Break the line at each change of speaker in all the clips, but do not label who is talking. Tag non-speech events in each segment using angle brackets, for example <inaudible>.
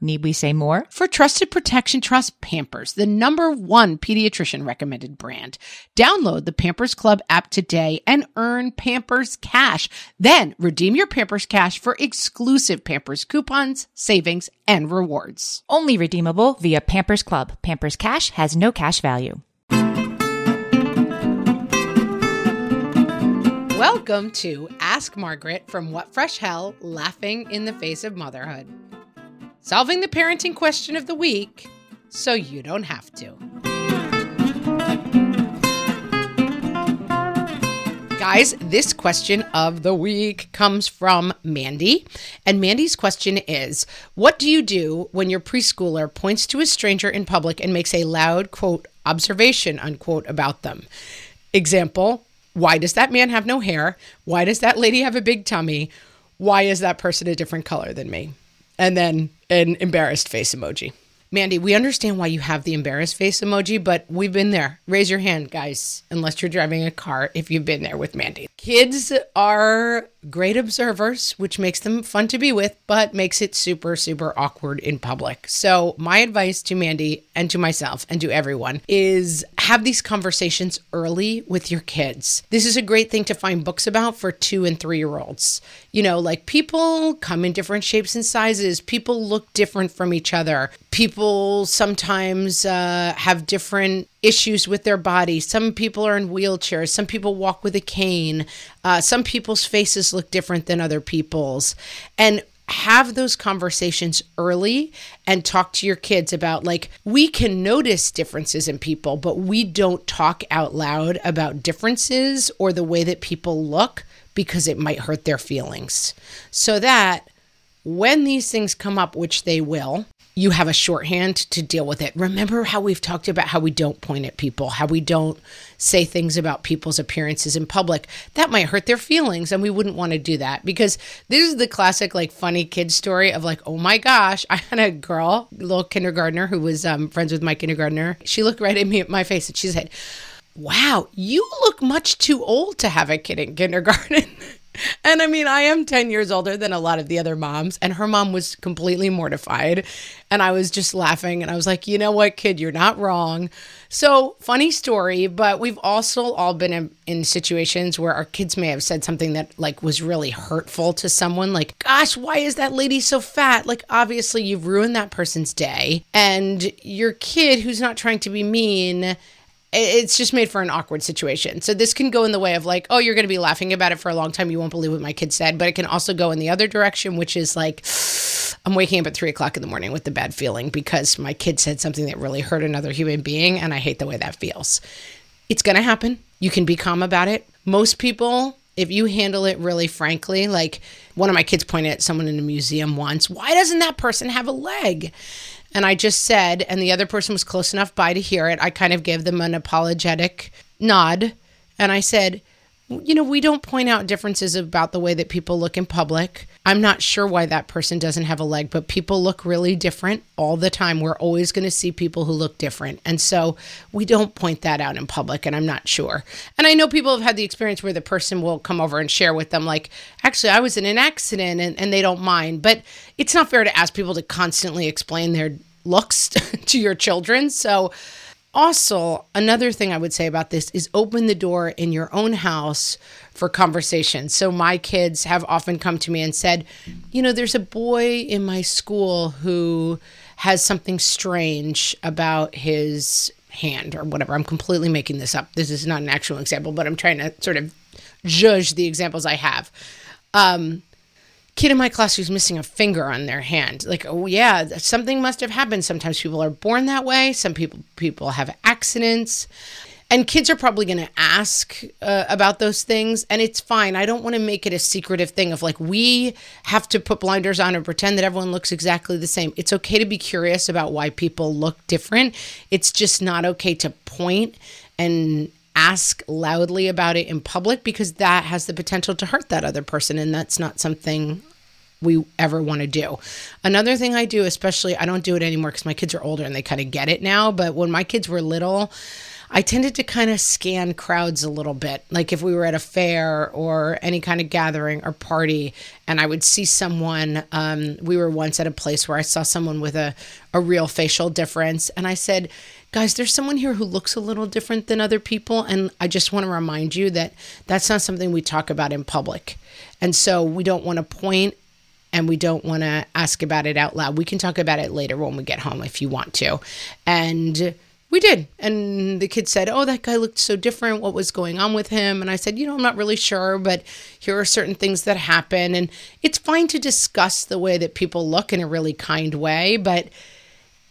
Need we say more?
For trusted protection, trust Pampers, the number one pediatrician recommended brand. Download the Pampers Club app today and earn Pampers Cash. Then redeem your Pampers Cash for exclusive Pampers coupons, savings, and rewards.
Only redeemable via Pampers Club. Pampers Cash has no cash value.
Welcome to Ask Margaret from What Fresh Hell Laughing in the Face of Motherhood. Solving the parenting question of the week so you don't have to. Guys, this question of the week comes from Mandy. And Mandy's question is What do you do when your preschooler points to a stranger in public and makes a loud, quote, observation, unquote, about them? Example, why does that man have no hair? Why does that lady have a big tummy? Why is that person a different color than me? And then an embarrassed face emoji. Mandy, we understand why you have the embarrassed face emoji, but we've been there. Raise your hand, guys, unless you're driving a car, if you've been there with Mandy. Kids are great observers, which makes them fun to be with, but makes it super, super awkward in public. So, my advice to Mandy and to myself and to everyone is have these conversations early with your kids. This is a great thing to find books about for two and three year olds. You know, like people come in different shapes and sizes, people look different from each other, people sometimes uh, have different issues with their body. Some people are in wheelchairs. Some people walk with a cane. Uh, some people's faces look different than other people's. And have those conversations early and talk to your kids about like we can notice differences in people but we don't talk out loud about differences or the way that people look because it might hurt their feelings so that when these things come up which they will you have a shorthand to deal with it. Remember how we've talked about how we don't point at people, how we don't say things about people's appearances in public. That might hurt their feelings, and we wouldn't want to do that because this is the classic, like, funny kid story of, like, oh my gosh, <laughs> I had a girl, little kindergartner, who was um, friends with my kindergartner. She looked right at me at my face and she said, Wow, you look much too old to have a kid in kindergarten. <laughs> And I mean, I am 10 years older than a lot of the other moms, and her mom was completely mortified. And I was just laughing, and I was like, you know what, kid, you're not wrong. So, funny story, but we've also all been in, in situations where our kids may have said something that like was really hurtful to someone, like, gosh, why is that lady so fat? Like, obviously, you've ruined that person's day. And your kid, who's not trying to be mean, it's just made for an awkward situation. So this can go in the way of like, oh, you're going to be laughing about it for a long time. You won't believe what my kid said. But it can also go in the other direction, which is like, <sighs> I'm waking up at three o'clock in the morning with the bad feeling because my kid said something that really hurt another human being, and I hate the way that feels. It's going to happen. You can be calm about it. Most people, if you handle it really frankly, like one of my kids pointed at someone in a museum once, why doesn't that person have a leg? And I just said, and the other person was close enough by to hear it. I kind of gave them an apologetic nod. And I said, you know, we don't point out differences about the way that people look in public. I'm not sure why that person doesn't have a leg, but people look really different all the time. We're always going to see people who look different. And so we don't point that out in public, and I'm not sure. And I know people have had the experience where the person will come over and share with them, like, actually, I was in an accident, and, and they don't mind. But it's not fair to ask people to constantly explain their looks <laughs> to your children. So, also, another thing I would say about this is open the door in your own house for conversation. So, my kids have often come to me and said, You know, there's a boy in my school who has something strange about his hand or whatever. I'm completely making this up. This is not an actual example, but I'm trying to sort of judge the examples I have. Um, kid in my class who's missing a finger on their hand. Like, oh yeah, something must have happened. Sometimes people are born that way. Some people people have accidents. And kids are probably going to ask uh, about those things, and it's fine. I don't want to make it a secretive thing of like we have to put blinders on and pretend that everyone looks exactly the same. It's okay to be curious about why people look different. It's just not okay to point and ask loudly about it in public because that has the potential to hurt that other person, and that's not something we ever want to do. Another thing I do, especially, I don't do it anymore because my kids are older and they kind of get it now. But when my kids were little, I tended to kind of scan crowds a little bit. Like if we were at a fair or any kind of gathering or party, and I would see someone. Um, we were once at a place where I saw someone with a, a real facial difference, and I said, Guys, there's someone here who looks a little different than other people. And I just want to remind you that that's not something we talk about in public. And so we don't want to point and we don't want to ask about it out loud. We can talk about it later when we get home if you want to. And we did. And the kid said, Oh, that guy looked so different. What was going on with him? And I said, You know, I'm not really sure, but here are certain things that happen. And it's fine to discuss the way that people look in a really kind way, but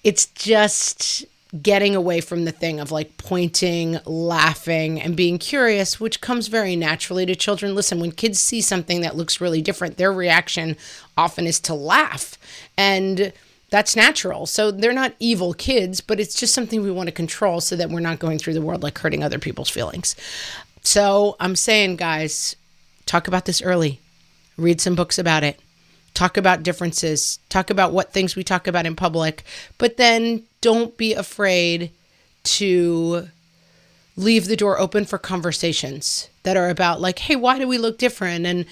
it's just getting away from the thing of like pointing, laughing, and being curious, which comes very naturally to children. Listen, when kids see something that looks really different, their reaction often is to laugh. And that's natural. So they're not evil kids, but it's just something we want to control so that we're not going through the world like hurting other people's feelings. So I'm saying, guys, talk about this early, read some books about it talk about differences, talk about what things we talk about in public, but then don't be afraid to leave the door open for conversations that are about like, hey, why do we look different? And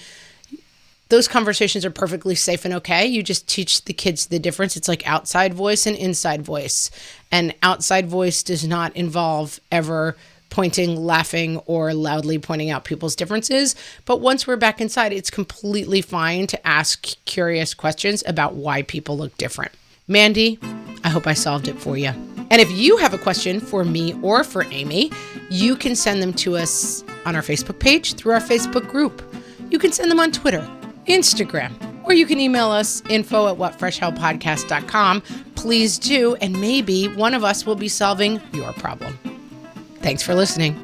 those conversations are perfectly safe and okay. You just teach the kids the difference. It's like outside voice and inside voice. And outside voice does not involve ever pointing, laughing, or loudly pointing out people's differences. But once we're back inside, it's completely fine to ask curious questions about why people look different. Mandy, I hope I solved it for you. And if you have a question for me or for Amy, you can send them to us on our Facebook page through our Facebook group. You can send them on Twitter, Instagram, or you can email us info at whatfreshhellpodcast.com. Please do, and maybe one of us will be solving your problem. Thanks for listening.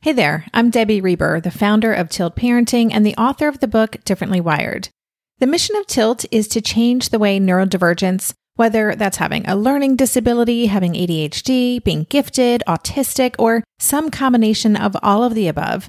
Hey there, I'm Debbie Reber, the founder of Tilt Parenting and the author of the book Differently Wired. The mission of Tilt is to change the way neurodivergence, whether that's having a learning disability, having ADHD, being gifted, autistic, or some combination of all of the above,